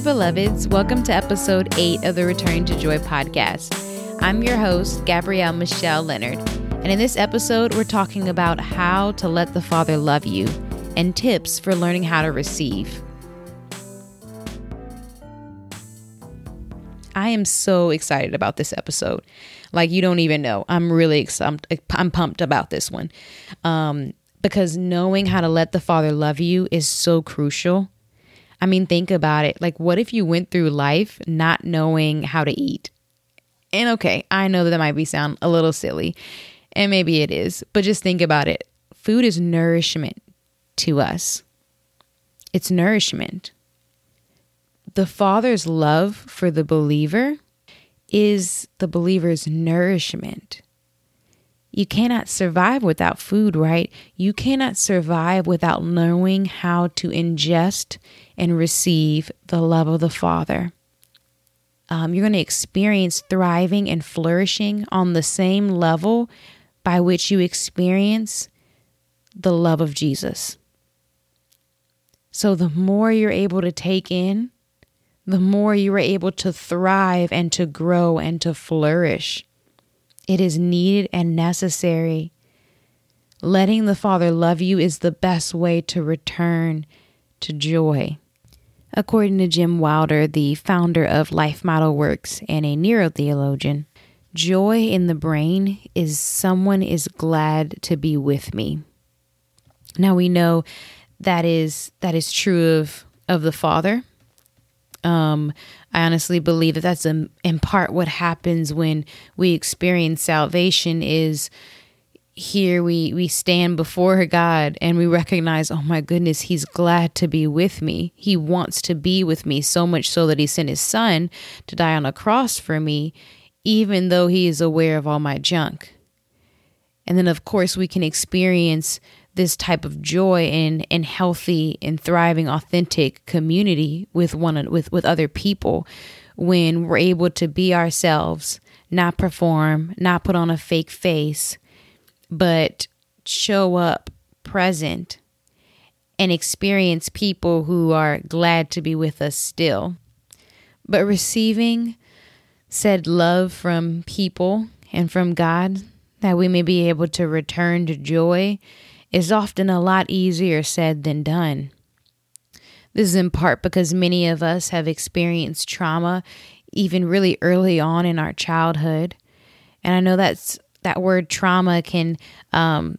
Hi, beloveds. Welcome to episode eight of the Return to Joy podcast. I'm your host, Gabrielle Michelle Leonard. And in this episode, we're talking about how to let the Father love you and tips for learning how to receive. I am so excited about this episode. Like you don't even know. I'm really excited. I'm pumped about this one. Um, because knowing how to let the Father love you is so crucial I mean, think about it. Like, what if you went through life not knowing how to eat? And okay, I know that that might be sound a little silly, and maybe it is, but just think about it. Food is nourishment to us. It's nourishment. The Father's love for the believer is the believer's nourishment. You cannot survive without food, right? You cannot survive without knowing how to ingest and receive the love of the Father. Um, you're going to experience thriving and flourishing on the same level by which you experience the love of Jesus. So, the more you're able to take in, the more you are able to thrive and to grow and to flourish. It is needed and necessary. Letting the Father love you is the best way to return to joy. According to Jim Wilder, the founder of Life Model Works and a neurotheologian, joy in the brain is someone is glad to be with me. Now we know that is that is true of of the Father. Um, I honestly believe that that's a, in part what happens when we experience salvation is here we we stand before God and we recognize, oh my goodness, he's glad to be with me. He wants to be with me so much so that he sent his son to die on a cross for me, even though he is aware of all my junk. And then of course we can experience this type of joy in in healthy and thriving authentic community with one with with other people when we're able to be ourselves not perform not put on a fake face but show up present and experience people who are glad to be with us still. But receiving said love from people and from God that we may be able to return to joy is often a lot easier said than done. This is in part because many of us have experienced trauma even really early on in our childhood. And I know that's that word trauma can um,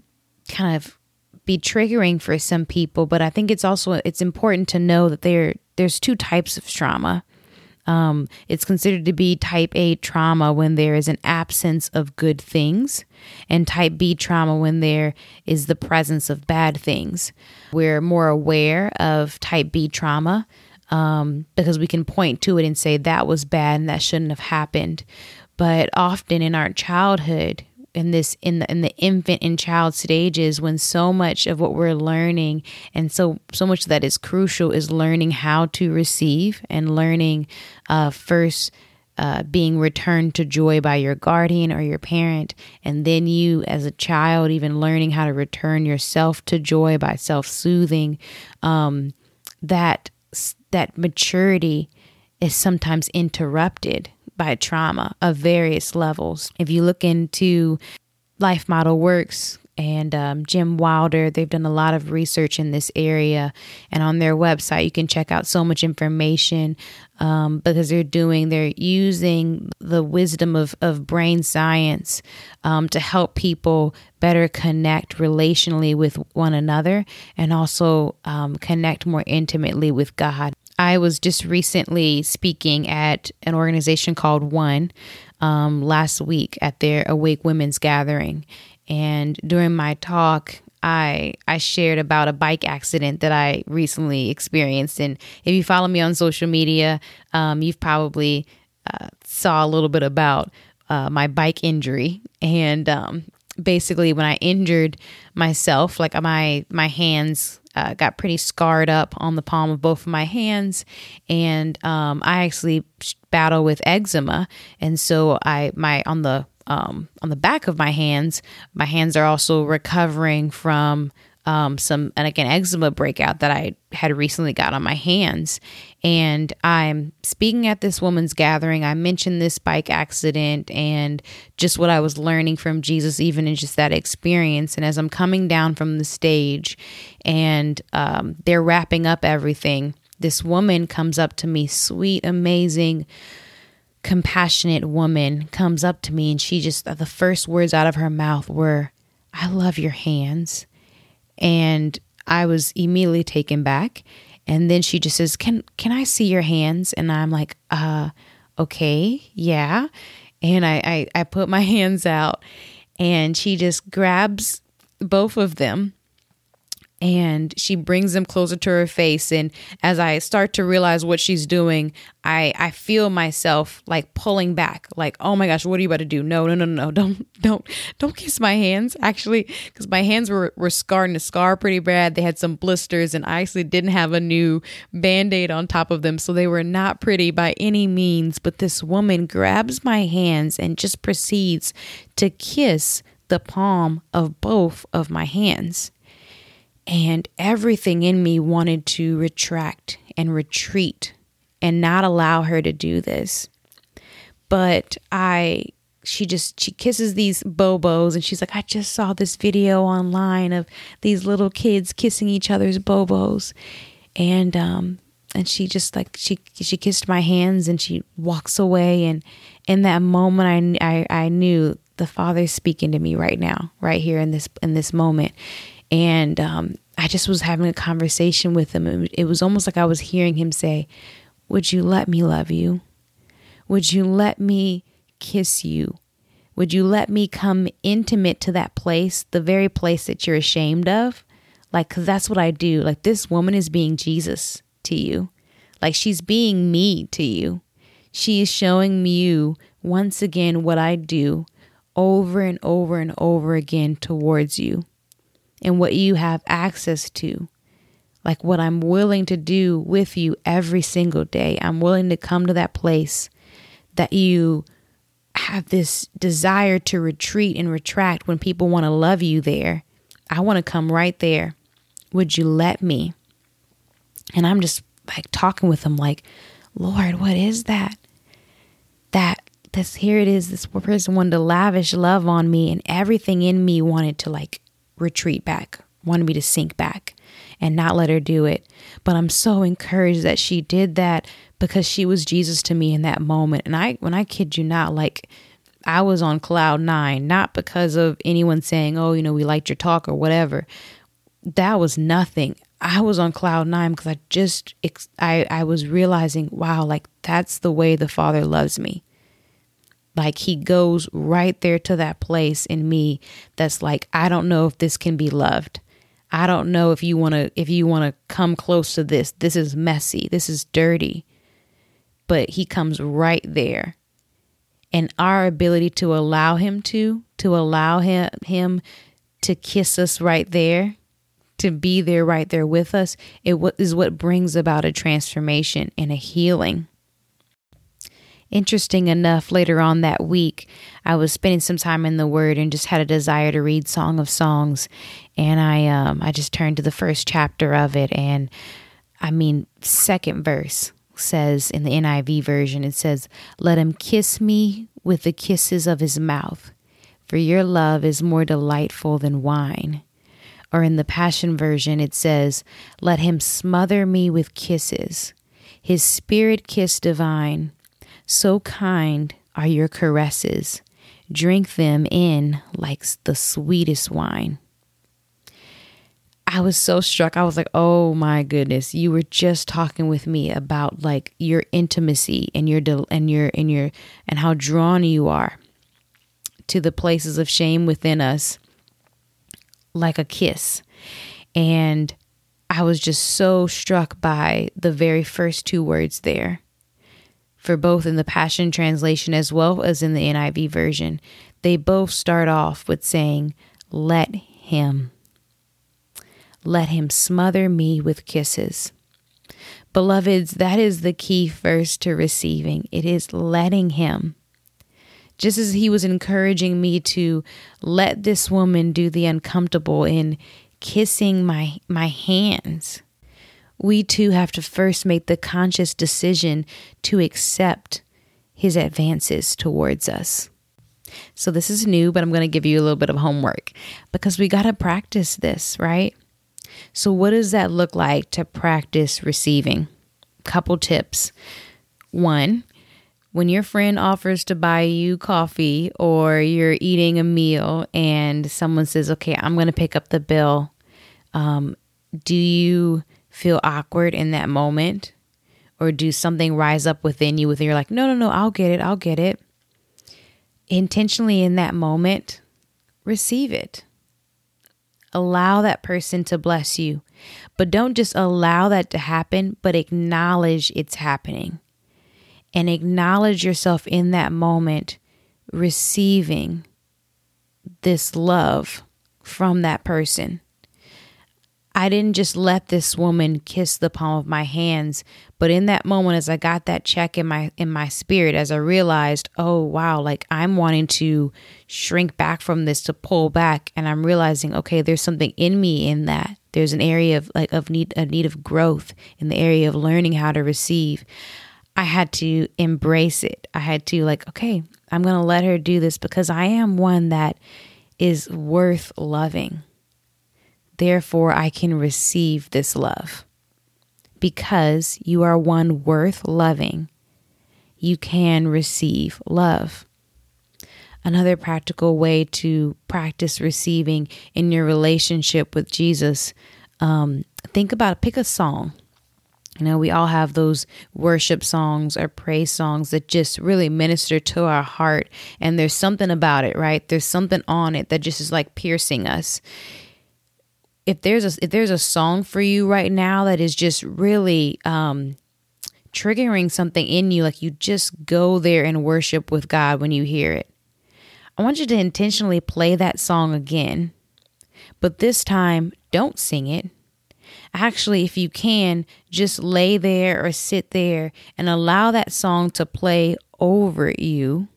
kind of be triggering for some people, but I think it's also it's important to know that there there's two types of trauma. Um, it's considered to be type A trauma when there is an absence of good things, and type B trauma when there is the presence of bad things. We're more aware of type B trauma um, because we can point to it and say that was bad and that shouldn't have happened. But often in our childhood, in this in the in the infant and child stages when so much of what we're learning and so so much that is crucial is learning how to receive and learning uh, first uh, being returned to joy by your guardian or your parent, and then you, as a child, even learning how to return yourself to joy by self soothing, um, that that maturity is sometimes interrupted by trauma of various levels. If you look into Life Model Works and um, Jim Wilder, they've done a lot of research in this area. And on their website, you can check out so much information um, because they're doing, they're using the wisdom of, of brain science um, to help people better connect relationally with one another and also um, connect more intimately with God. I was just recently speaking at an organization called One um, last week at their Awake Women's Gathering. And during my talk, I I shared about a bike accident that I recently experienced. And if you follow me on social media, um, you've probably uh, saw a little bit about uh, my bike injury. And um, basically, when I injured myself, like my my hands uh, got pretty scarred up on the palm of both of my hands, and um, I actually battle with eczema, and so I my on the um, on the back of my hands, my hands are also recovering from um, some like an eczema breakout that I had recently got on my hands. And I'm speaking at this woman's gathering. I mentioned this bike accident and just what I was learning from Jesus, even in just that experience. And as I'm coming down from the stage and um, they're wrapping up everything, this woman comes up to me, sweet, amazing, compassionate woman comes up to me, and she just, the first words out of her mouth were, I love your hands. And I was immediately taken back. And then she just says, "Can can I see your hands?" And I'm like, "Uh, okay, yeah." And I I, I put my hands out, and she just grabs both of them and she brings them closer to her face. And as i start to realize what she's doing i i feel myself like pulling back like oh my gosh what are you about to do? No no no no don't don't don't kiss my hands. Actually because my hands were were scarred and a scar pretty bad. They had some blisters and i actually didn't have a new band-aid on top of them so they were not pretty by any means. But this woman grabs my hands and just proceeds to kiss the palm of both of my hands and everything in me wanted to retract and retreat and not allow her to do this. But I, she just, she kisses these bobos and she's like, I just saw this video online of these little kids kissing each other's bobos. And, um, and she just like she she kissed my hands and she walks away and in that moment I, I I knew the father's speaking to me right now right here in this in this moment and um, I just was having a conversation with him. It was almost like I was hearing him say, Would you let me love you? Would you let me kiss you? Would you let me come intimate to that place, the very place that you're ashamed of? Like, cause that's what I do. Like, this woman is being Jesus to you. Like, she's being me to you. She is showing you once again what I do over and over and over again towards you and what you have access to. Like what I'm willing to do with you every single day. I'm willing to come to that place that you have this desire to retreat and retract when people want to love you there. I want to come right there. Would you let me? And I'm just like talking with him, like, Lord, what is that? That this here it is. This person wanted to lavish love on me, and everything in me wanted to like retreat back, wanted me to sink back and not let her do it. But I'm so encouraged that she did that because she was Jesus to me in that moment. And I, when I kid you not, like I was on cloud nine, not because of anyone saying, oh, you know, we liked your talk or whatever. That was nothing. I was on cloud nine because I just, I, I was realizing, wow, like that's the way the Father loves me. Like he goes right there to that place in me that's like, I don't know if this can be loved. I don't know if you want to if you want to come close to this. This is messy. This is dirty. But he comes right there. And our ability to allow him to to allow him him to kiss us right there, to be there right there with us, it is what brings about a transformation and a healing. Interesting enough, later on that week, I was spending some time in the Word and just had a desire to read Song of Songs, and I um I just turned to the first chapter of it, and I mean second verse says in the NIV version it says, "Let him kiss me with the kisses of his mouth, for your love is more delightful than wine." Or in the Passion version it says, "Let him smother me with kisses, his spirit kiss divine." So kind are your caresses. Drink them in like the sweetest wine. I was so struck. I was like, "Oh my goodness, you were just talking with me about like your intimacy and your and your and your and how drawn you are to the places of shame within us like a kiss." And I was just so struck by the very first two words there for both in the Passion Translation as well as in the NIV version, they both start off with saying, Let him. Let him smother me with kisses. Beloveds, that is the key first to receiving. It is letting him. Just as he was encouraging me to let this woman do the uncomfortable in kissing my my hands. We too have to first make the conscious decision to accept his advances towards us. So this is new, but I'm going to give you a little bit of homework because we got to practice this, right? So what does that look like to practice receiving? Couple tips. One, when your friend offers to buy you coffee or you're eating a meal and someone says, okay, I'm going to pick up the bill, um, do you feel awkward in that moment? Or do something rise up within you within you're like, no, no, no, I'll get it, I'll get it. Intentionally in that moment, receive it. Allow that person to bless you. But don't just allow that to happen, but acknowledge it's happening and acknowledge yourself in that moment receiving this love from that person. I didn't just let this woman kiss the palm of my hands, but in that moment as I got that check in my in my spirit as I realized, oh wow, like I'm wanting to shrink back from this to pull back and I'm realizing, okay, there's something in me in that. There's an area of like of need a need of growth in the area of learning how to receive. I had to embrace it. I had to, like, okay, I'm going to let her do this because I am one that is worth loving. Therefore, I can receive this love. Because you are one worth loving, you can receive love. Another practical way to practice receiving in your relationship with Jesus, um, think about pick a song you know, we all have those worship songs or praise songs that just really minister to our heart. And there's something about it, right? There's something on it that just is like piercing us. If there's a if there's a song for you right now that is just really um triggering something in you, like you just go there and worship with God when you hear it. I want you to intentionally play that song again. But this time, don't sing it Actually, if you can, just lay there or sit there and allow that song to play over you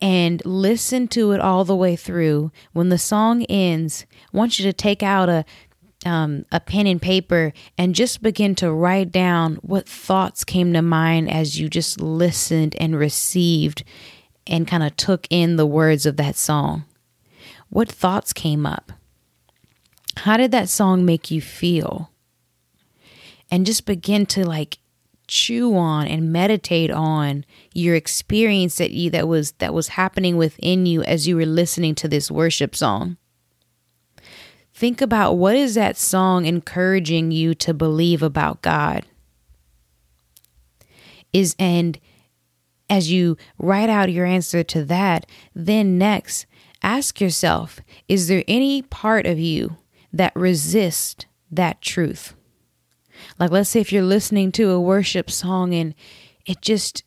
and listen to it all the way through. When the song ends, I want you to take out a um, a pen and paper and just begin to write down what thoughts came to mind as you just listened and received and kind of took in the words of that song. What thoughts came up? How did that song make you feel? And just begin to like chew on and meditate on your experience that you that was that was happening within you as you were listening to this worship song. Think about what is that song encouraging you to believe about God? Is and as you write out your answer to that, then next ask yourself, is there any part of you that resists that truth. Like let's say if you're listening to a worship song and it just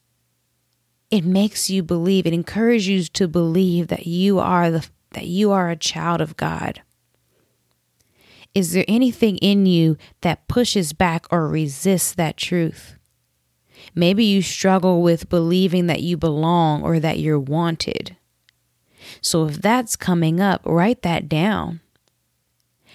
it makes you believe, it encourages you to believe that you are the that you are a child of God. Is there anything in you that pushes back or resists that truth? Maybe you struggle with believing that you belong or that you're wanted. So if that's coming up, write that down.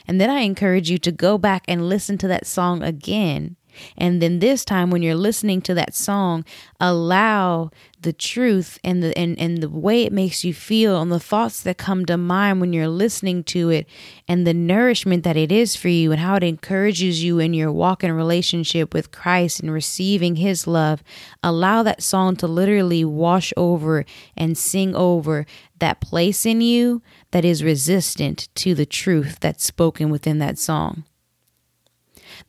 And then I encourage you to go back and listen to that song again. And then this time when you're listening to that song, allow the truth and the and, and the way it makes you feel and the thoughts that come to mind when you're listening to it and the nourishment that it is for you and how it encourages you in your walk in relationship with Christ and receiving his love. Allow that song to literally wash over and sing over that place in you that is resistant to the truth that's spoken within that song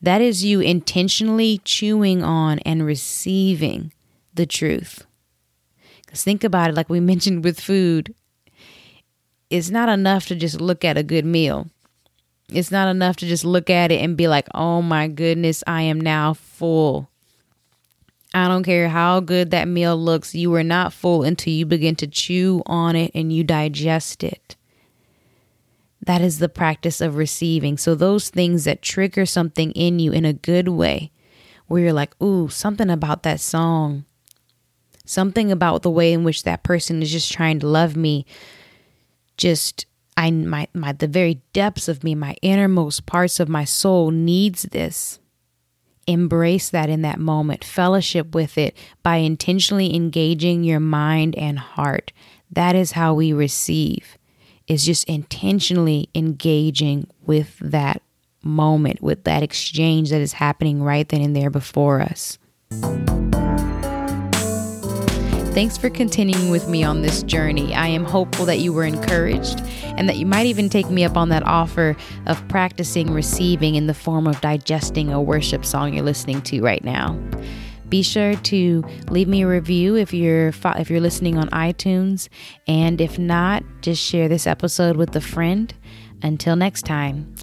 that is you intentionally chewing on and receiving the truth because think about it, like we mentioned with food, it's not enough to just look at a good meal. It's not enough to just look at it and be like, oh my goodness, I am now full. I don't care how good that meal looks, you are not full until you begin to chew on it and you digest it. That is the practice of receiving. So, those things that trigger something in you in a good way, where you're like, ooh, something about that song Something about the way in which that person is just trying to love me just I my my the very depths of me, my innermost parts of my soul needs this. Embrace that in that moment. Fellowship with it by intentionally engaging your mind and heart. That is how we receive. Is just intentionally engaging with that moment, with that exchange that is happening right then and there before us. Thanks for continuing with me on this journey. I am hopeful that you were encouraged and that you might even take me up on that offer of practicing receiving in the form of digesting a worship song you're listening to right now. Be sure to leave me a review if you're if you're listening on iTunes and if not, just share this episode with a friend. Until next time,